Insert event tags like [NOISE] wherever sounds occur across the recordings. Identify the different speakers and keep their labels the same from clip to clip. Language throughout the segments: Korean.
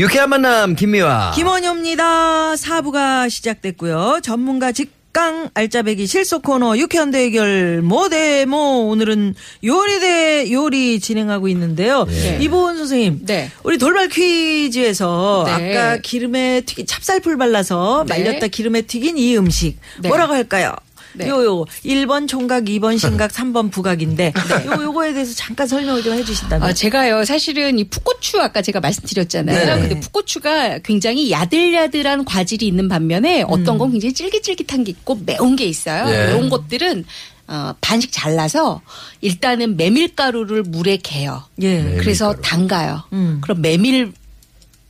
Speaker 1: 유쾌한 만남 김미화.
Speaker 2: 김원효입니다. 사부가 시작됐고요. 전문가 직강 알짜배기 실속 코너 유쾌한 대결 모대모 오늘은 요리 대 요리 진행하고 있는데요. 이보은 선생님,
Speaker 3: 네.
Speaker 2: 우리 돌발 퀴즈에서
Speaker 3: 네.
Speaker 2: 아까 기름에 튀긴 찹쌀풀 발라서
Speaker 3: 네.
Speaker 2: 말렸다 기름에 튀긴 이 음식
Speaker 3: 네.
Speaker 2: 뭐라고 할까요?
Speaker 3: 네.
Speaker 2: 요 요 1번 총각, 2번 신각, 3번 부각인데 [LAUGHS] 요 요거에 대해서 잠깐 설명을 좀 해주신다면.
Speaker 3: 아, 제가요, 사실은 이 풋고추 아까 제가 말씀드렸잖아요.
Speaker 2: 네.
Speaker 3: 근데 풋고추가 굉장히 야들야들한 과질이 있는 반면에 어떤 건 굉장히 쫄깃쫄깃한 게 있고 매운 게 있어요.
Speaker 1: 네.
Speaker 3: 매운 것들은 어, 반씩 잘라서 일단은 메밀가루를 물에 개요.
Speaker 2: 예.
Speaker 3: 그래서 담가요.
Speaker 2: 음.
Speaker 3: 그럼 메밀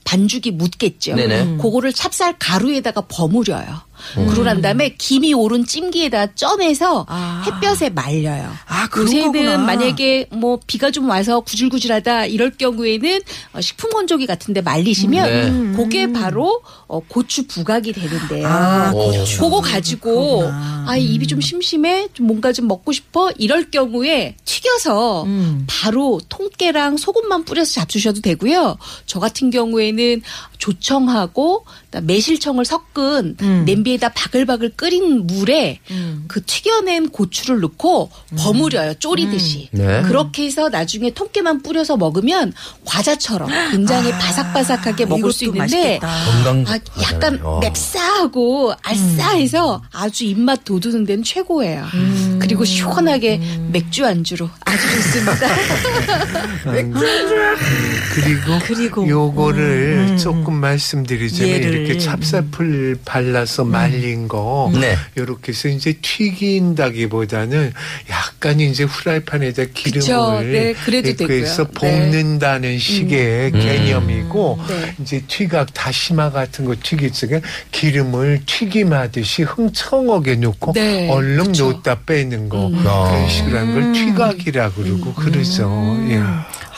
Speaker 3: 반죽이 묻겠죠.
Speaker 1: 네네.
Speaker 3: 그거를 찹쌀 가루에다가 버무려요.
Speaker 2: 음.
Speaker 3: 그러고 난 다음에 김이 오른 찜기에다 쪄내서
Speaker 2: 아.
Speaker 3: 햇볕에 말려요.
Speaker 2: 아,
Speaker 3: 요새는
Speaker 2: 거구나.
Speaker 3: 만약에 뭐 비가 좀 와서 구질구질하다 이럴 경우에는 어, 식품 건조기 같은데 말리시면
Speaker 1: 네.
Speaker 3: 그게 바로 어, 고추 부각이 되는데요.
Speaker 2: 아,
Speaker 1: 고추.
Speaker 3: 그거 가지고
Speaker 2: 그렇구나.
Speaker 3: 아 입이 좀 심심해, 좀 뭔가 좀 먹고 싶어 이럴 경우에 튀겨서
Speaker 2: 음.
Speaker 3: 바로 통깨랑 소금만 뿌려서 잡수셔도 되고요. 저 같은 경우에는 조청하고 매실청을 섞은
Speaker 2: 음.
Speaker 3: 냄비 에다 바글바글 끓인 물에
Speaker 2: 음.
Speaker 3: 그 튀겨낸 고추를 넣고 버무려요. 쪼리듯이.
Speaker 1: 네.
Speaker 3: 그렇게 해서 나중에 통깨만 뿌려서 먹으면 과자처럼 굉장히 바삭바삭하게 먹을 수
Speaker 2: 아,
Speaker 3: 있는데.
Speaker 1: 건강
Speaker 3: 아, 약간
Speaker 1: 어.
Speaker 3: 맵싸하고 알싸해서 아주 입맛 돋우는 데는 최고예요. 그리고 시원하게 맥주 안주로 아주 좋습니다. [LAUGHS]
Speaker 4: 그리고,
Speaker 2: 그리고,
Speaker 4: 요거를
Speaker 2: 음, 음,
Speaker 4: 조금 말씀드리자면
Speaker 2: 얘를,
Speaker 4: 이렇게 찹쌀풀 발라서 말린 거
Speaker 1: 네.
Speaker 4: 요렇게 해서 이제 튀긴다기보다는 약간 이제 후라이팬에다 기름을.
Speaker 3: 네, 되고요. 네.
Speaker 4: 볶는다는 식의 개념이고
Speaker 3: 네.
Speaker 4: 이제 튀각 다시마 같은 거 튀길 적에 기름을 튀김하듯이 흥청하게 넣고
Speaker 3: 네,
Speaker 4: 얼른
Speaker 3: 그쵸.
Speaker 4: 넣었다 빼는 거
Speaker 1: 아.
Speaker 4: 그런 식으로 하는 걸 튀각이라 그러고 그러죠. 예.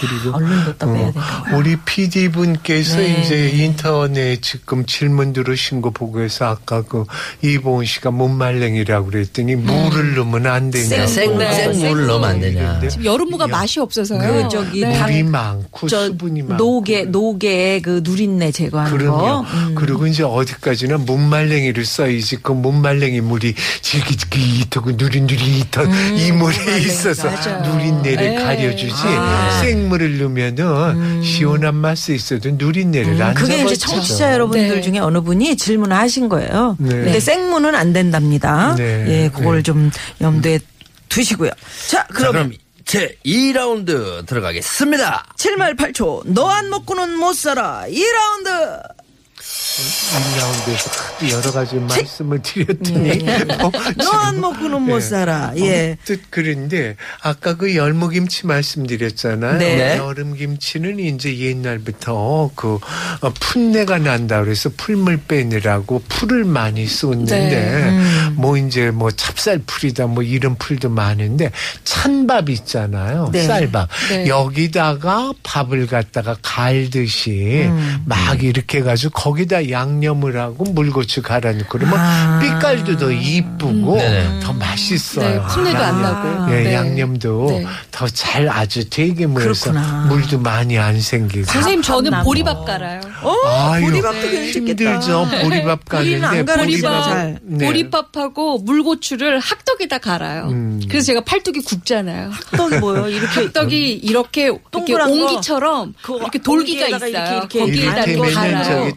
Speaker 4: 그리고
Speaker 2: 얼른 넣었다 빼야
Speaker 4: 어,
Speaker 2: 되니까.
Speaker 4: 우리 PD 분께서
Speaker 2: 네.
Speaker 4: 이제 인터넷 지금 질문 들으신 거 보고 해서 아까 그 이보은 씨가 못말랭이라고 그랬더니 물을 넣으면 안 되냐고.
Speaker 1: 생,
Speaker 3: 네.
Speaker 1: 생물을 넣으면 안 되냐.
Speaker 3: 여름무가 맛이 없어서요.
Speaker 2: 그 저기
Speaker 3: 네.
Speaker 2: 당-
Speaker 4: 물이 많고
Speaker 2: 저
Speaker 4: 수분이 많고.
Speaker 2: 노게 노게 그 누린내 제거하는
Speaker 4: 그럼요.
Speaker 2: 거. 음.
Speaker 4: 그리고 이제 어디까지나 문말랭이를 써야지 그 문말랭이 물이 질깃질깃하고 누린누릿한 이 물에 있어서
Speaker 3: 음, 맞아요.
Speaker 4: 누린내를
Speaker 3: 네.
Speaker 4: 가려주지
Speaker 2: 아.
Speaker 4: 생물 을 넣으면은 시원한 맛이 있어도 누린내를 안
Speaker 2: 음, 그게 이제
Speaker 4: 잡아주죠.
Speaker 2: 청취자 여러분들
Speaker 3: 네.
Speaker 2: 중에 어느 분이 질문을 하신 거예요.
Speaker 4: 네.
Speaker 2: 근데 생무는 안 된답니다.
Speaker 4: 네.
Speaker 2: 예, 그걸
Speaker 4: 네.
Speaker 2: 좀 염두에 두시고요. 자,
Speaker 1: 자,
Speaker 2: 그럼
Speaker 1: 그럼 제 2라운드 들어가겠습니다.
Speaker 2: 7말 8초 너 안 먹고는 못 살아. 2라운드.
Speaker 4: 1라운드에서 여러 가지 말씀을 드렸더니 어, [LAUGHS]
Speaker 2: 너안 먹고는 못
Speaker 4: 네.
Speaker 2: 살아. 예.
Speaker 4: 뜻 그런데 아까 그 열무김치 말씀드렸잖아요.
Speaker 2: 네.
Speaker 4: 여름김치는 이제 옛날부터 그 어, 풋내가 난다 그래서 풀물 빼느라고 풀을 많이 쏟는데
Speaker 3: 네.
Speaker 4: 뭐 이제 뭐 찹쌀풀이다 뭐 이런 풀도 많은데 찬밥 있잖아요.
Speaker 2: 네.
Speaker 4: 쌀밥.
Speaker 3: 네.
Speaker 4: 여기다가 밥을 갖다가 갈듯이
Speaker 2: 음.
Speaker 4: 막 이렇게 해가지고 거기다 양념을 하고 물고추 갈아 넣고 그러면
Speaker 2: 아.
Speaker 4: 빛깔도 더 이쁘고
Speaker 1: 네네.
Speaker 4: 더 맛있어요.
Speaker 3: 네, 풋내도 안 나고.
Speaker 4: 예,
Speaker 3: 네.
Speaker 4: 양념도
Speaker 3: 네.
Speaker 4: 더잘 아주 되게 무해서
Speaker 2: 그렇구나.
Speaker 4: 물도 많이 안 생기고.
Speaker 3: 선생님 저는. 보리밥 깔아요.
Speaker 2: 어,
Speaker 4: 아유,
Speaker 2: 보리밥도.
Speaker 4: 힘들죠. 보리밥 가는데
Speaker 3: 보리밥,
Speaker 2: 잘.
Speaker 4: 네.
Speaker 3: 보리밥하고 물고추를 학떡에다 갈아요.
Speaker 4: 음.
Speaker 3: 그래서 제가 팔뚝이 굽잖아요.
Speaker 2: 떡이 뭐요? 이렇게
Speaker 3: 학떡이 이렇게 이렇게
Speaker 2: 동그란 거.
Speaker 3: 옹기처럼 이렇게 돌기가 있어요.
Speaker 2: 이렇게, 이렇게,
Speaker 3: 거기에다
Speaker 2: 이렇게
Speaker 3: 이렇게 갈아요.
Speaker 4: 저기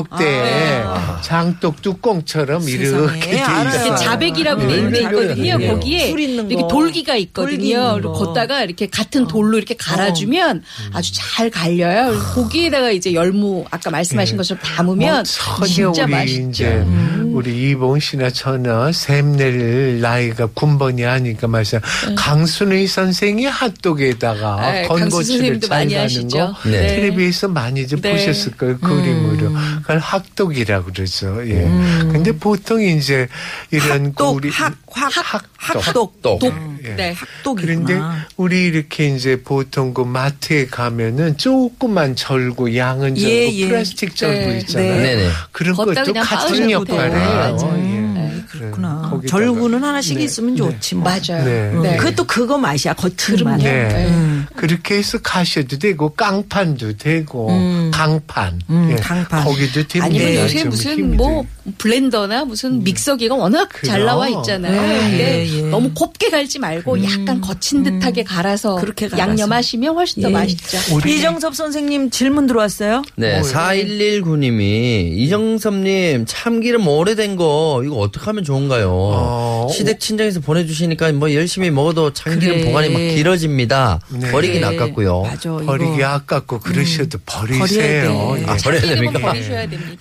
Speaker 4: 장독대
Speaker 3: 네.
Speaker 4: 장독 뚜껑처럼
Speaker 2: 세상에,
Speaker 4: 이렇게 돼 있어요.
Speaker 3: 자백이라고
Speaker 4: 네.
Speaker 3: 돼 있는 데 있거든요.
Speaker 1: 네.
Speaker 3: 거기에 이렇게
Speaker 2: 거.
Speaker 3: 돌기가
Speaker 2: 돌기
Speaker 3: 있거든요.
Speaker 2: 거.
Speaker 3: 걷다가 이렇게 같은 돌로 이렇게 갈아주면 아주 잘 갈려요. 그래서 거기에다가 이제 열무 아까 말씀하신 것처럼 담으면
Speaker 4: 뭐
Speaker 3: 진짜 맛있죠.
Speaker 4: 이제 우리 이봉 씨나 저나 샘낼 나이가 군번이 아니까 말이야. 강순의 선생이 핫도그에다가
Speaker 3: 네, 강수
Speaker 4: 건고추를
Speaker 3: 선생님도
Speaker 4: 잘
Speaker 3: 많이
Speaker 4: 가는
Speaker 3: 하시죠.
Speaker 4: 거
Speaker 1: 네.
Speaker 4: 텔레비에서 많이 좀
Speaker 3: 네.
Speaker 4: 보셨을 거예요 그림으로. 그걸 핫도그라고 그러죠. 예. 근데 보통 이제 이런
Speaker 2: 학독,
Speaker 4: 우리
Speaker 2: 학, 확,
Speaker 4: 학독.
Speaker 2: 학독.
Speaker 1: 똑.
Speaker 4: 예.
Speaker 3: 네.
Speaker 2: 학독이구나.
Speaker 4: 그런데 우리 이렇게 이제 보통 그 마트에 가면은 조그만 절구 양은 절구
Speaker 2: 예, 예.
Speaker 4: 플라스틱 절구
Speaker 3: 네.
Speaker 4: 있잖아요.
Speaker 1: 네. 네네.
Speaker 4: 그런
Speaker 3: 걷다
Speaker 4: 것도
Speaker 3: 그냥
Speaker 4: 같은
Speaker 3: 빠으셔도
Speaker 4: 역할을. 해요.
Speaker 3: 맞아요.
Speaker 4: 예.
Speaker 3: 네.
Speaker 2: 그렇구나.
Speaker 4: 거기다가-
Speaker 2: 절구는 하나씩
Speaker 4: 네.
Speaker 2: 있으면 좋지 뭐.
Speaker 3: 맞아요.
Speaker 4: 네.
Speaker 3: 네.
Speaker 2: 그것도 그거 맛이야. 거친 맛.
Speaker 4: 네.
Speaker 2: 음.
Speaker 4: 그렇게 해서 가셔도 되고 깡판도 되고 강판,
Speaker 2: 음,
Speaker 4: 예.
Speaker 2: 강판.
Speaker 4: 거기도 됩니다.
Speaker 3: 아니면
Speaker 2: 네.
Speaker 3: 요새
Speaker 4: 좀
Speaker 3: 무슨 뭐. 블렌더나 무슨 믹서기가 워낙 잘
Speaker 4: 그럼.
Speaker 3: 나와 있잖아요.
Speaker 2: 네,
Speaker 3: 근데
Speaker 2: 예, 예.
Speaker 3: 너무 곱게 갈지 말고 약간 거친 듯하게 갈아서
Speaker 2: 그렇게 갈아서.
Speaker 3: 양념하시면 훨씬 더
Speaker 2: 예.
Speaker 3: 맛있죠.
Speaker 2: 이정섭 선생님 질문 들어왔어요.
Speaker 1: 네, 4119님이 이정섭님 참기름 오래된 거 이거 어떻게 하면 좋은가요?
Speaker 4: 어,
Speaker 1: 시댁 친정에서 보내주시니까 뭐 열심히 먹어도 참기름
Speaker 2: 그래.
Speaker 1: 보관이 막 길어집니다.
Speaker 4: 네.
Speaker 1: 버리긴
Speaker 2: 그래.
Speaker 1: 아깝고요.
Speaker 2: 맞아.
Speaker 4: 버리기 아깝고 그러셔도 버리세요.
Speaker 2: 버려야 돼.
Speaker 4: 예.
Speaker 1: 아, 버려야
Speaker 3: 기름은
Speaker 1: 됩니까?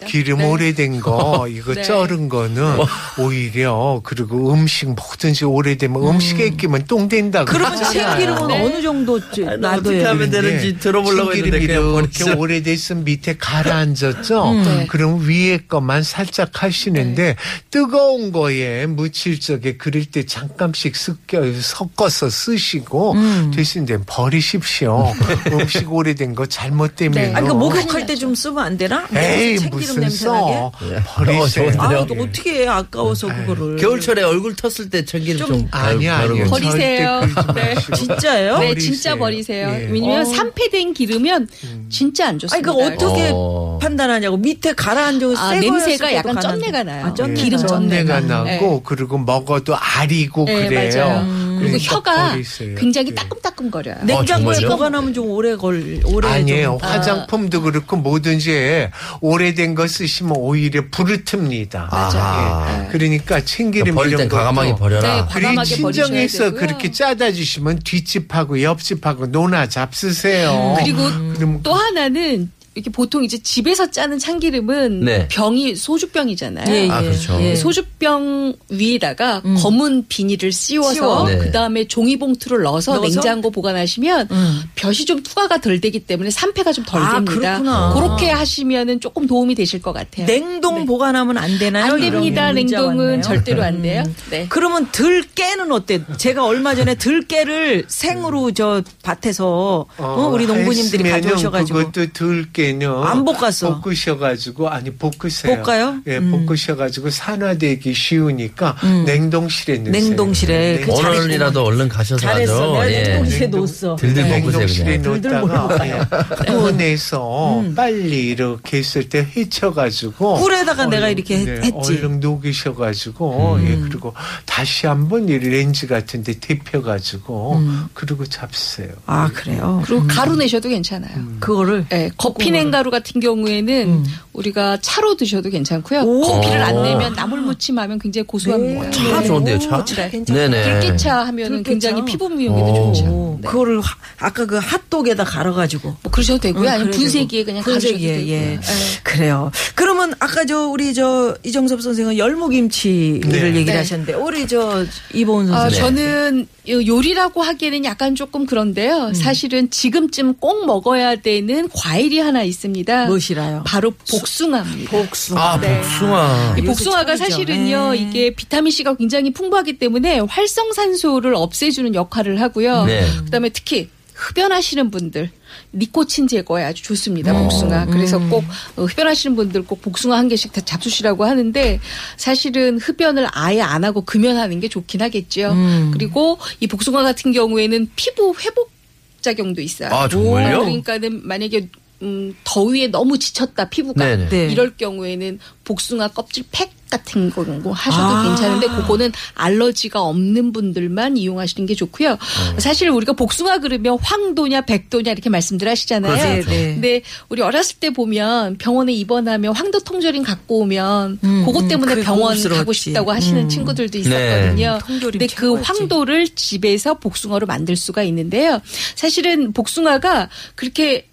Speaker 4: 기름
Speaker 3: 네.
Speaker 4: 오래된 거 [LAUGHS] 이거
Speaker 3: 네.
Speaker 4: 쩔은 거는 오히려 그리고 음식 뭐든지 오래되면 음 식에 끼면 똥 된다고
Speaker 2: 그러면. 참기름은
Speaker 3: 네.
Speaker 2: 어느 정도
Speaker 1: 어떻게
Speaker 2: 놔둬야
Speaker 1: 하면
Speaker 2: 돼?
Speaker 1: 되는지 들어보려고 했는데
Speaker 4: 이렇게. 오래됐으면 밑에 가라앉았죠.
Speaker 3: 네.
Speaker 4: 그럼 위에 것만 살짝 하시는데 뜨거운 거에 무칠 적에 그릴 때 잠깐씩 섞여, 섞어서 쓰시고 되신 데 버리십시오. [LAUGHS] 음식 오래된 거 잘못되면
Speaker 3: 네.
Speaker 2: 아니, 그 목욕할 때 좀 쓰면 안 되나?
Speaker 4: 에이 무슨
Speaker 2: 냄새 나게?
Speaker 4: 써
Speaker 1: 어,
Speaker 4: 버리세요.
Speaker 1: 좋은데요?
Speaker 2: 아, 어떻게 해? 아까워서 그거를.
Speaker 1: 겨울철에 얼굴 텄을 때 참기름 좀,
Speaker 4: 아니 아니요.
Speaker 1: 바르고.
Speaker 3: 버리세요. 네.
Speaker 2: 진짜예요?
Speaker 3: 네,
Speaker 4: 버리세요.
Speaker 3: 진짜 버리세요.
Speaker 4: 예.
Speaker 3: 왜냐면
Speaker 2: 어.
Speaker 3: 산패된 기름은 진짜 안 좋습니다.
Speaker 2: 그 어떻게
Speaker 1: 어.
Speaker 2: 판단하냐고. 밑에 가라앉아서
Speaker 3: 아,
Speaker 2: 새
Speaker 3: 냄새가 약간. 쩐내가 나요.
Speaker 2: 아, 쩐내
Speaker 3: 기름
Speaker 4: 쩐내가
Speaker 3: 쩐내가.
Speaker 4: 나고 그리고 먹어도 아리고
Speaker 3: 네,
Speaker 4: 그래요.
Speaker 3: 그리고
Speaker 4: 그러니까
Speaker 3: 혀가. 굉장히
Speaker 4: 예.
Speaker 3: 따끔따끔거려요.
Speaker 2: 냉장고에
Speaker 1: 정말요?
Speaker 2: 보관하면 좀 오래 걸, 오래
Speaker 4: 아니에요.
Speaker 2: 좀.
Speaker 4: 화장품도 그렇고 뭐든지 오래된 거 쓰시면 오히려 부르틉니다.
Speaker 1: 맞아요.
Speaker 4: 예. 그러니까 참기름
Speaker 1: 버릴 땐 과감하게 버려라.
Speaker 3: 네,
Speaker 4: 그리고 친정에서. 그렇게 짜다 주시면 뒷집하고 옆집하고 노나 잡수세요.
Speaker 3: 그리고
Speaker 4: 그럼
Speaker 3: 또 하나는 이렇게 보통 이제 집에서 짜는 참기름은
Speaker 1: 네.
Speaker 3: 병이 소주병이잖아요.
Speaker 2: 예, 예.
Speaker 1: 아, 그렇죠.
Speaker 2: 예.
Speaker 3: 소주병 위에다가 검은 비닐을 씌워서
Speaker 2: 씌워.
Speaker 1: 네.
Speaker 3: 그다음에 종이봉투를 넣어서,
Speaker 2: 넣어서?
Speaker 3: 냉장고 보관하시면
Speaker 2: 음.
Speaker 3: 볕이 좀 투과가 덜 되기 때문에 산패가 좀덜
Speaker 2: 아,
Speaker 3: 됩니다.
Speaker 2: 그렇구나.
Speaker 3: 그렇게 하시면은 조금 도움이 되실 것 같아요.
Speaker 2: 냉동
Speaker 3: 네.
Speaker 2: 보관하면 안 되나요?
Speaker 3: 안 됩니다. 냉동은. 절대로 안 돼요. 네.
Speaker 2: 그러면 들깨는 어때? 제가 얼마 전에 들깨를 생으로 저 밭에서 어, 우리 농부님들이 가져오셔가지고
Speaker 4: 그것도 들깨
Speaker 2: 는안 볶았어.
Speaker 4: 볶으셔가지고 아니 볶으세요.
Speaker 2: 볶아요?
Speaker 4: 예,
Speaker 2: 음.
Speaker 4: 볶으셔가지고 산화되기 쉬우니까 냉동실에 넣으세요.
Speaker 2: 냉동실에 그 잘-
Speaker 1: 오늘이라도 얼른 가셔서
Speaker 2: 잘했어.
Speaker 1: 하죠.
Speaker 2: 내가
Speaker 1: 예.
Speaker 2: 냉동실에 놓았어.
Speaker 1: 들들 볶으세요
Speaker 4: 냉동실에
Speaker 1: 그냥.
Speaker 2: 들들
Speaker 4: 넣었다가 예, 꺼내서
Speaker 2: 음.
Speaker 4: 빨리 이렇게 했을 때 헤쳐가지고
Speaker 2: 꿀에다가 내가 이렇게 했-
Speaker 4: 네,
Speaker 2: 했지.
Speaker 4: 얼른 녹이셔가지고
Speaker 1: 음.
Speaker 4: 예 그리고 다시 한번 이 렌즈 같은데 데펴가지고
Speaker 2: 음.
Speaker 4: 그리고 잡으세요.
Speaker 2: 아 그래요.
Speaker 3: 그리고 가루 내셔도 괜찮아요.
Speaker 2: 그거를
Speaker 3: 네, 커피 냉가루 같은 경우에는 우리가 차로 드셔도 괜찮고요.
Speaker 2: 오.
Speaker 3: 커피를 안 내면 나물 무침 하면 굉장히 고소합니다.
Speaker 1: 차 좋은데요, 차?
Speaker 3: 네.
Speaker 1: 네네.
Speaker 3: 들깨차 하면은
Speaker 2: 들깨차.
Speaker 3: 굉장히 피부 미용에도
Speaker 1: 오.
Speaker 3: 좋죠.
Speaker 2: 오,
Speaker 3: 네.
Speaker 2: 그거를 하- 아까 그 핫도그에다 갈아가지고
Speaker 3: 뭐 그러셔도 되고요.
Speaker 2: 응,
Speaker 3: 아니면 분쇄기에 그냥 가셔도
Speaker 2: 분쇄기에,
Speaker 3: 되고.
Speaker 2: 예.
Speaker 3: 네.
Speaker 2: 그래요. 그러면 아까 저 우리 저 이정섭 선생은 열무김치를
Speaker 4: 네.
Speaker 2: 얘기를
Speaker 3: 네.
Speaker 2: 하셨는데 우리 저 이보은
Speaker 3: 아,
Speaker 2: 선생님
Speaker 3: 저는 요- 요리라고 하기에는 약간 조금 그런데요.
Speaker 2: 음.
Speaker 3: 사실은 지금쯤 꼭 먹어야 되는 과일이 하나 있습니다.
Speaker 2: 무엇이라요?
Speaker 3: 바로 복 숭아입니다.
Speaker 2: 복숭아.
Speaker 1: 아, 복숭아.
Speaker 3: 이
Speaker 2: 요새
Speaker 3: 복숭아가
Speaker 2: 철이죠.
Speaker 3: 사실은요,
Speaker 2: 네.
Speaker 3: 이게 비타민 C가 굉장히 풍부하기 때문에 활성산소를 없애주는 역할을 하고요.
Speaker 1: 네.
Speaker 3: 그 다음에 특히 흡연하시는 분들. 니코틴 제거에 아주 좋습니다,
Speaker 1: 어.
Speaker 3: 복숭아. 그래서
Speaker 2: 음.
Speaker 3: 꼭 어, 흡연하시는 분들 꼭 복숭아 한 개씩 다 잡수시라고 하는데 사실은 흡연을 아예 안 하고 금연하는 게 좋긴 하겠죠.
Speaker 2: 음.
Speaker 3: 그리고 이 복숭아 같은 경우에는 피부 회복 작용도 있어요.
Speaker 1: 아, 정말요?
Speaker 3: 그러니까는 만약에 음, 더위에 너무 지쳤다 피부가
Speaker 1: 네네.
Speaker 2: 네.
Speaker 3: 이럴 경우에는 복숭아 껍질 팩 같은 거 하셔도
Speaker 2: 아.
Speaker 3: 괜찮은데 그거는 알러지가 없는 분들만 이용하시는 게 좋고요. 사실 우리가 복숭아 그러면 황도냐 백도냐 이렇게 말씀들 하시잖아요.
Speaker 1: 그렇죠.
Speaker 2: 네, 네.
Speaker 3: 근데 우리 어렸을 때 보면 병원에 입원하면 황도 통조림 갖고 오면
Speaker 2: 음,
Speaker 3: 그것 때문에
Speaker 2: 그게
Speaker 3: 병원 가고. 싶다고 하시는
Speaker 2: 음.
Speaker 3: 친구들도
Speaker 1: 네.
Speaker 3: 있었거든요.
Speaker 2: 통조림
Speaker 3: 근데 그
Speaker 2: 최고였지.
Speaker 3: 황도를 집에서 복숭아로 만들 수가 있는데요. 사실은 복숭아가 그렇게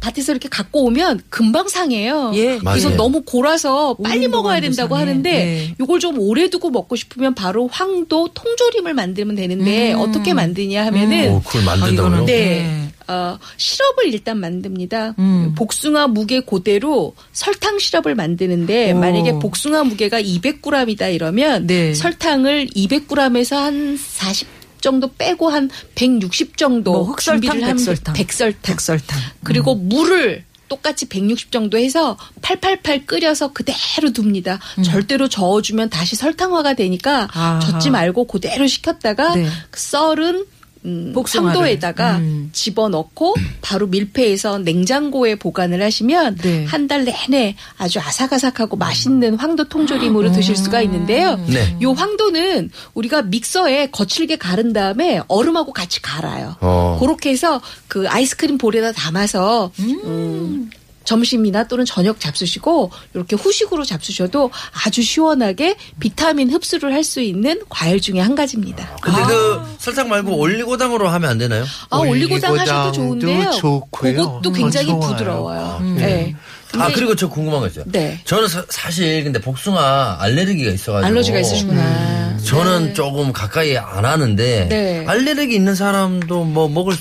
Speaker 3: 밭에서 이렇게 갖고 오면 금방 상해요.
Speaker 2: 예.
Speaker 3: 그래서
Speaker 1: 맞아요.
Speaker 3: 너무 골아서 빨리 먹어야 된다고
Speaker 2: 상해.
Speaker 3: 하는데
Speaker 2: 네.
Speaker 3: 요걸 좀 오래 두고 먹고 싶으면 바로 황도 통조림을 만들면 되는데 어떻게 만드냐 하면은
Speaker 1: 오, 그걸
Speaker 2: 아,
Speaker 1: 만든다고요?
Speaker 2: 이거는
Speaker 3: 네.
Speaker 2: 네.
Speaker 3: 어, 시럽을 일단 만듭니다.
Speaker 2: 음.
Speaker 3: 복숭아 무게 그대로 설탕 시럽을 만드는데
Speaker 2: 오.
Speaker 3: 만약에 복숭아 무게가 200g이다 이러면
Speaker 2: 네.
Speaker 3: 설탕을 200g에서 한 40 정도 빼고 한 160 정도
Speaker 2: 뭐 흑설탕, 백설탕.
Speaker 3: 백설탕.
Speaker 2: 백설탕.
Speaker 3: 그리고 물을 똑같이 160 정도 해서 팔팔팔 끓여서 그대로 둡니다. 절대로 저어주면 다시 설탕화가 되니까
Speaker 2: 음. 아하.
Speaker 3: 젓지 말고 그대로 식혔다가
Speaker 2: 네.
Speaker 3: 썰은 음. 상도에다가
Speaker 2: 음.
Speaker 3: 집어넣고 바로 밀폐해서 냉장고에 보관을 하시면
Speaker 2: 네.
Speaker 3: 한달 내내 아주 아삭아삭하고 맛있는 황도 통조림으로 드실 수가 있는데요.
Speaker 1: 네.
Speaker 3: 요 황도는 우리가 믹서에 거칠게 갈은 다음에 얼음하고 같이 갈아요.
Speaker 1: 어.
Speaker 3: 그렇게 해서 그 아이스크림 볼에다 담아서 음, 점심이나 또는 저녁 잡수시고 이렇게 후식으로 잡수셔도 아주 시원하게 비타민 흡수를 할 수 있는 과일 중에 한 가지입니다.
Speaker 1: 근데 그 설탕 말고 올리고당으로 하면 안 되나요?
Speaker 3: 아, 올리고당 하셔도
Speaker 4: 올리고당도
Speaker 3: 좋은데요.
Speaker 4: 좋고요.
Speaker 3: 그것도
Speaker 4: 음,
Speaker 3: 굉장히
Speaker 4: 좋아요.
Speaker 3: 부드러워요.
Speaker 4: 음.
Speaker 3: 네.
Speaker 1: 아 그리고 저 궁금한 거 있어요.
Speaker 3: 네.
Speaker 1: 저는 사, 실 근데 복숭아 알레르기가 있어가지고
Speaker 3: 알러지가 있으시구나.
Speaker 1: 저는
Speaker 3: 네.
Speaker 1: 조금 가까이 안 하는데
Speaker 3: 네.
Speaker 1: 알레르기 있는 사람도 뭐 먹을 수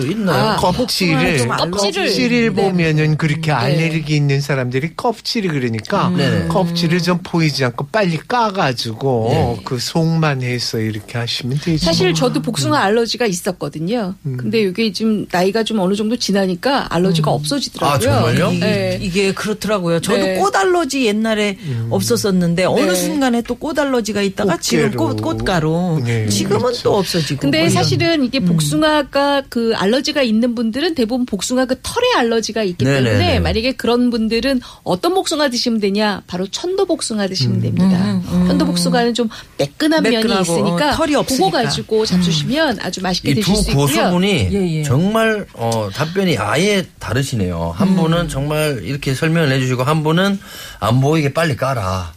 Speaker 1: 있나요?
Speaker 3: 아,
Speaker 4: 껍질을
Speaker 2: 좀
Speaker 3: 껍질을.
Speaker 4: 껍질을
Speaker 3: 네.
Speaker 4: 보면은 그렇게 알레르기 있는 사람들이 껍질이 그러니까
Speaker 1: 네네.
Speaker 4: 껍질을 좀 보이지 않고 빨리 까가지고
Speaker 1: 네.
Speaker 4: 그 속만 해서 이렇게 하시면 되죠.
Speaker 3: 사실 저도 복숭아 알러지가 있었거든요. 근데 이게 지금 나이가 좀 어느 정도 지나니까 알러지가 없어지더라고요.
Speaker 1: 아, 정말요?
Speaker 2: 이게,
Speaker 3: 네.
Speaker 2: 이게 그렇더라고요. 저도
Speaker 3: 네.
Speaker 2: 꽃 알러지 옛날에 없었었는데 어느
Speaker 3: 네.
Speaker 2: 순간에 또 꽃 알러지가 있다가 지금 꽃,
Speaker 4: 꽃게로.
Speaker 2: 꽃가루.
Speaker 4: 네,
Speaker 2: 지금은
Speaker 4: 그렇죠.
Speaker 2: 또 없어지고.
Speaker 3: 근데. 사실은 이게 복숭아가 그 알 러지가 있는 분들은 대부분 복숭아 그 털에 알러지가 있기
Speaker 1: 네네네.
Speaker 3: 때문에 만약에 그런 분들은 어떤 복숭아 드시면 되냐 바로 천도 복숭아 드시면 됩니다. 천도 복숭아는 좀 매끈한 면이 있으니까
Speaker 2: 어, 털이
Speaker 3: 그거
Speaker 2: 없으니까.
Speaker 3: 가지고 잡수시면 아주 맛있게
Speaker 1: 이
Speaker 3: 드실 두수 있고요.
Speaker 1: 고수분이
Speaker 2: 예, 예.
Speaker 1: 정말 어, 답변이 아예 다르시네요. 한
Speaker 3: 음.
Speaker 1: 분은 정말 이렇게 설명을 해주시고 한 분은 안 보이게 빨리 까라.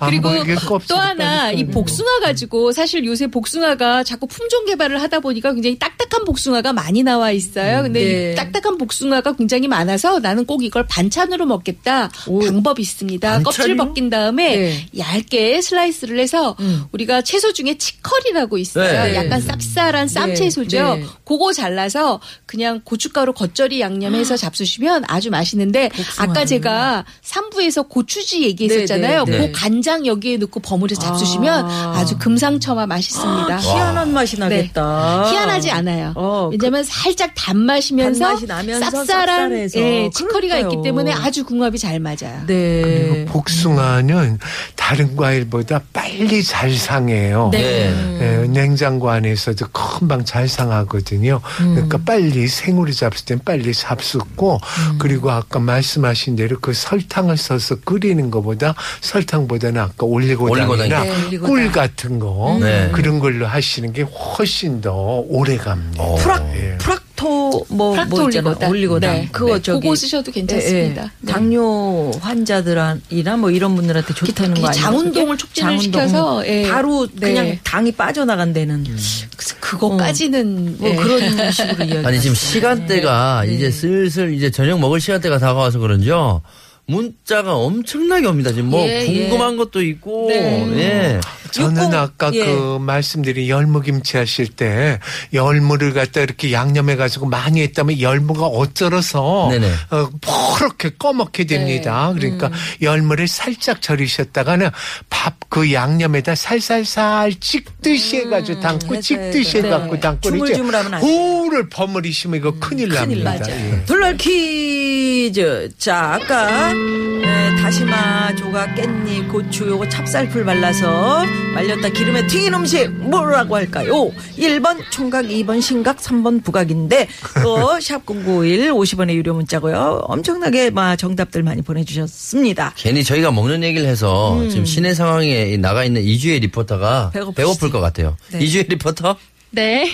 Speaker 4: 안
Speaker 3: 그리고
Speaker 4: 보이게 껍질을
Speaker 3: 또 하나 이 복숭아 가지고 사실 요새 복숭아가 자꾸 품종 개발을 하다 보니까 굉장히 딱딱한 복숭아가 많이 나와 있어요. 근데
Speaker 2: 네.
Speaker 3: 이 딱딱한 복숭아가 굉장히 많아서 나는 꼭 이걸 반찬으로 먹겠다 방법이 있습니다.
Speaker 1: 반찬이요?
Speaker 3: 껍질 벗긴 다음에
Speaker 2: 네.
Speaker 3: 얇게 슬라이스를 해서 우리가 채소 중에 치커리라고 있어요.
Speaker 1: 네.
Speaker 3: 약간 쌉쌀한 쌈채소죠.
Speaker 2: 네.
Speaker 3: 그거 잘라서 그냥 고춧가루 겉절이 양념해서 잡수시면 아주 맛있는데 아까 제가 3부에서 고추 지 얘기했었잖아요.
Speaker 2: 네, 네,
Speaker 1: 네.
Speaker 3: 그 간장 여기에 넣고 버무려 잡수시면
Speaker 2: 아.
Speaker 3: 아. 주 금상첨화 맛있습니다.
Speaker 2: 희한한 맛이 나겠다.
Speaker 3: 네. 희한하지 않아요.
Speaker 2: 어,
Speaker 3: 왜냐하면 살짝 단맛이면서
Speaker 2: 단맛이 나면서
Speaker 3: 쌉쌀한. 예, 치커리가. 있기 때문에 아주 궁합이 잘 맞아요.
Speaker 2: 네.
Speaker 4: 복숭아는 다른 과일보다 빨리 잘 상해요.
Speaker 1: 네.
Speaker 4: 예, 냉장고 안에서도 금방 잘 상하거든요. 그러니까 빨리 생으로 잡을 땐 빨리 잡숫고 그리고 아까 말씀하신 대로 그 설탕을 써서 끓이는 것보다 설탕보다는 아까 올리고당이나
Speaker 1: 올리고당.
Speaker 2: 네, 올리고당.
Speaker 4: 꿀 같은 거
Speaker 1: 네.
Speaker 4: 그런 걸로 하시는 게 훨씬 더 오래 갑니다.
Speaker 1: 어.
Speaker 2: 프락
Speaker 4: 예.
Speaker 2: 프락토 뭐,
Speaker 3: 프락토
Speaker 2: 뭐 있잖아.
Speaker 3: 올리고당.
Speaker 2: 올리고당.
Speaker 3: 네.
Speaker 2: 그거
Speaker 3: 네.
Speaker 2: 저기
Speaker 3: 그거 쓰셔도 괜찮습니다.
Speaker 2: 예, 예.
Speaker 3: 네.
Speaker 2: 당뇨 환자들이나 뭐 이런 분들한테 좋다는 거 아니에요?
Speaker 3: 장운동을
Speaker 2: 그게?
Speaker 3: 촉진을
Speaker 2: 장운동.
Speaker 3: 시켜서, 예.
Speaker 2: 바로
Speaker 3: 네.
Speaker 2: 그냥 당이 빠져나간다는
Speaker 3: 그래서 그거까지는
Speaker 2: 뭐
Speaker 3: 예.
Speaker 2: 그런 식으로 이야기. [LAUGHS]
Speaker 1: 아니 지금 시간대가 이제 슬슬 이제 저녁 먹을 시간대가 다가와서 그런지요. 문자가 엄청나게 옵니다. 지금 뭐
Speaker 3: 예,
Speaker 1: 궁금한 것도 있고
Speaker 3: 네.
Speaker 1: 예.
Speaker 4: 저는
Speaker 2: 육공-
Speaker 4: 아까
Speaker 2: 예.
Speaker 4: 그 말씀드린 열무김치 하실 때 열무를 갖다 이렇게 양념해 가지고 많이 했다면 열무가 어쩔어서
Speaker 1: 네네.
Speaker 4: 어, 포렇게 꺼먹게 됩니다.
Speaker 2: 네.
Speaker 4: 그러니까
Speaker 2: 음.
Speaker 4: 열무를 살짝 절이셨다가는 밥 그 양념에다 살살살 찍듯이 해가지고 담고
Speaker 2: 음, 해서
Speaker 4: 찍듯이. 해갖고
Speaker 2: 네.
Speaker 4: 담고
Speaker 2: 돼요.
Speaker 4: 후를 버무리시면 이거 큰일 납니다. 예.
Speaker 2: 돌발 퀴즈. 자, 아까 네, 다시마, 조각, 깻잎, 고추, 요거 찹쌀풀 발라서 말렸다 기름에 튀긴 음식 뭐라고 할까요? 1번 총각, 2번 신각, 3번 부각인데 또샵 0951 50원의 유료 문자고요. 엄청나게 막 정답들 많이 보내주셨습니다.
Speaker 1: 괜히 저희가 먹는 얘기를 해서 지금 시내 상황에 나가 있는 이주혜 리포터가
Speaker 2: 배고프시지?
Speaker 1: 배고플 것 같아요.
Speaker 2: 네.
Speaker 1: 이주혜 리포터?
Speaker 5: 네.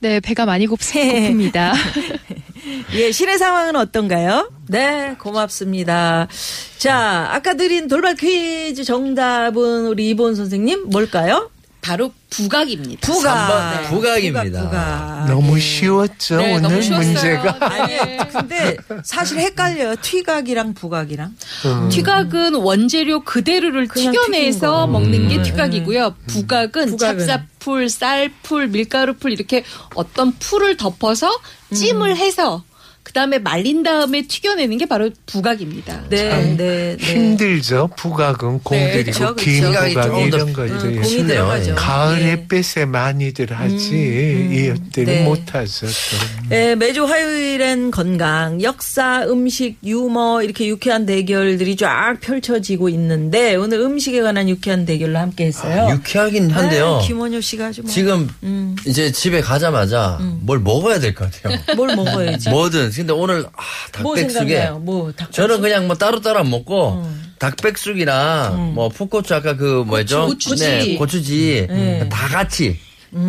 Speaker 5: 네, 배가 많이 고프,
Speaker 2: 네. [LAUGHS]
Speaker 5: 고픕니다. [LAUGHS]
Speaker 2: 예, 시내 상황은 어떤가요? 네, 고맙습니다. 자, 아까 드린 돌발 퀴즈 정답은 우리 이본 선생님 뭘까요?
Speaker 3: 바로 부각입니다.
Speaker 2: 부각.
Speaker 1: 부각입니다.
Speaker 2: 부각.
Speaker 4: 너무 쉬웠죠
Speaker 3: 네,
Speaker 4: 오늘
Speaker 3: 너무 쉬웠어요.
Speaker 4: 문제가. [LAUGHS]
Speaker 2: 아니, 근데 사실 헷갈려요. 튀각이랑 부각이랑.
Speaker 4: 음.
Speaker 3: 튀각은 원재료 그대로를 튀겨내서. 먹는 게
Speaker 1: 음.
Speaker 3: 튀각이고요. 부각은,
Speaker 2: 부각은.
Speaker 3: 찹쌀풀, 쌀풀, 밀가루풀 이렇게 어떤 풀을 덮어서 찜을 해서 그다음에 말린 다음에 튀겨내는 게 바로 부각입니다.
Speaker 2: 네, 네, 네.
Speaker 4: 힘들죠. 부각은 공
Speaker 3: 네,
Speaker 4: 들이고
Speaker 2: 그쵸,
Speaker 4: 긴
Speaker 2: 그쵸.
Speaker 1: 부각이
Speaker 4: 부각 이런
Speaker 1: 음,
Speaker 4: 것들.
Speaker 2: 공이
Speaker 1: 쉽네요.
Speaker 2: 들어가죠.
Speaker 1: 예.
Speaker 4: 가을
Speaker 2: 네.
Speaker 4: 햇빛에 많이들 하지 이때는
Speaker 2: 네.
Speaker 4: 못하죠. 또.
Speaker 2: 네, 매주 화요일엔 건강, 역사, 음식, 유머 이렇게 유쾌한 대결들이 쫙 펼쳐지고 있는데 오늘 음식에 관한 유쾌한 대결로 함께 했어요.
Speaker 1: 유쾌하긴 한데요.
Speaker 2: 네, 김원효 씨가 아주 뭐
Speaker 1: 지금
Speaker 2: 음.
Speaker 1: 이제 집에 가자마자 뭘 먹어야 될 것 같아요.
Speaker 2: 뭘 먹어야지.
Speaker 1: 뭐든. 근데 오늘 아,
Speaker 2: 뭐
Speaker 1: 닭백숙에
Speaker 2: 생각나요? 뭐 닭백숙?
Speaker 1: 저는 그냥 뭐 따로따로 안 먹고 닭백숙이랑 뭐 풋고추 아까 그 뭐죠?
Speaker 3: 고추지.
Speaker 1: 네, 고추지
Speaker 2: 네.
Speaker 1: 다 같이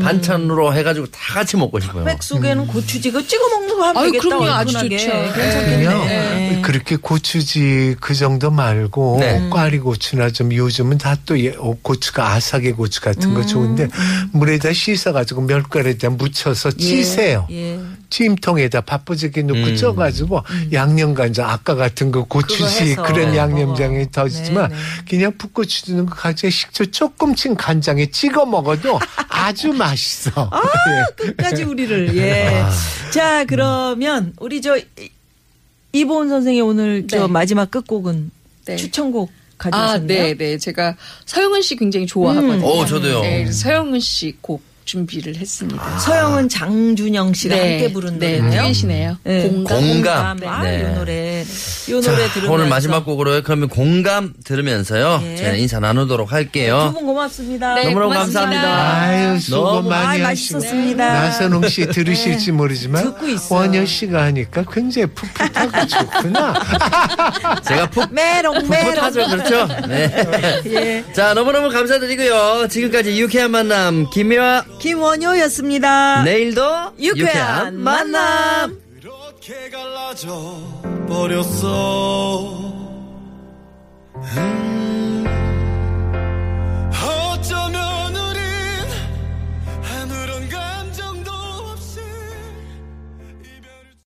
Speaker 1: 반찬으로 해가지고 다 같이 먹고 싶어요.
Speaker 2: 닭백숙에는 고추지 그 찍어 먹는 거 하면
Speaker 3: 아유,
Speaker 2: 되겠다.
Speaker 3: 그럼요. 아주. 좋죠.
Speaker 2: 괜찮겠네.
Speaker 4: 그냥
Speaker 2: 네.
Speaker 4: 그렇게 고추지 그 정도 말고
Speaker 1: 네.
Speaker 4: 꽈리 고추나 좀 요즘은 다 또 고추가 아삭의 고추 같은
Speaker 2: 음.
Speaker 4: 거 좋은데 물에다 씻어가지고 밀가루에다 묻혀서 찌세요.
Speaker 2: 예.
Speaker 4: 찜통에다 바쁘지게 넣고
Speaker 1: 음.
Speaker 4: 쪄가지고 양념 간장 아까 같은 거 고추지 그런
Speaker 2: 네.
Speaker 4: 양념장에 더지지만
Speaker 2: 네, 네.
Speaker 4: 그냥 풋고추 주는 거 가지고 식초 조금 친 간장에 찍어 먹어도 [LAUGHS] 아주 맛있어.
Speaker 2: 아, 끝까지 우리를. 예. 자, 그러면 우리 저 이- 이보은 선생의 오늘 저
Speaker 3: 네.
Speaker 2: 마지막 끝곡은
Speaker 3: 네.
Speaker 2: 추천곡
Speaker 3: 아,
Speaker 2: 가져오셨나요?
Speaker 3: 네, 네. 제가 서영은 씨 굉장히 좋아하거든요.
Speaker 1: 음. 오, 저도요.
Speaker 3: 네, 그래서 서영은 씨 곡 준비를 했습니다.
Speaker 2: 서영은 장준영 씨가 함께 부른
Speaker 3: 네,
Speaker 2: 노래네요.
Speaker 3: 듀엣이네요.
Speaker 2: 네.
Speaker 3: 공감.
Speaker 1: 공감.
Speaker 2: 아,
Speaker 1: 네.
Speaker 2: 이 노래. 이 노래
Speaker 1: 자,
Speaker 2: 들으면서
Speaker 1: 오늘 마지막 곡으로 그러면 공감 들으면서요.
Speaker 2: 예.
Speaker 1: 저희는 인사 나누도록 할게요.
Speaker 2: 두 분 고맙습니다.
Speaker 3: 네,
Speaker 1: 너무너무
Speaker 3: 고맙습니다.
Speaker 1: 감사합니다.
Speaker 4: 아유 수고
Speaker 1: 너무
Speaker 4: 많이
Speaker 2: 아,
Speaker 4: 하시고
Speaker 2: 맛있었습니다.
Speaker 4: 나선홍 씨 들으실지 모르지만
Speaker 2: 듣고 있어요.
Speaker 4: 원효 씨가 하니까 굉장히 풋풋하고 [LAUGHS] 좋구나. [LAUGHS]
Speaker 1: 제가 푹
Speaker 2: 메롱 메롱.
Speaker 1: 풋풋하죠, 그렇죠? 네. [LAUGHS]
Speaker 2: 예.
Speaker 1: 자, 너무너무 감사드리고요. 지금까지 유쾌한 만남 김미화
Speaker 2: 김원효였습니다.
Speaker 1: 내일도
Speaker 2: 유쾌한, 유쾌한 만남.
Speaker 6: 그렇게 갈라져 버렸어. 음.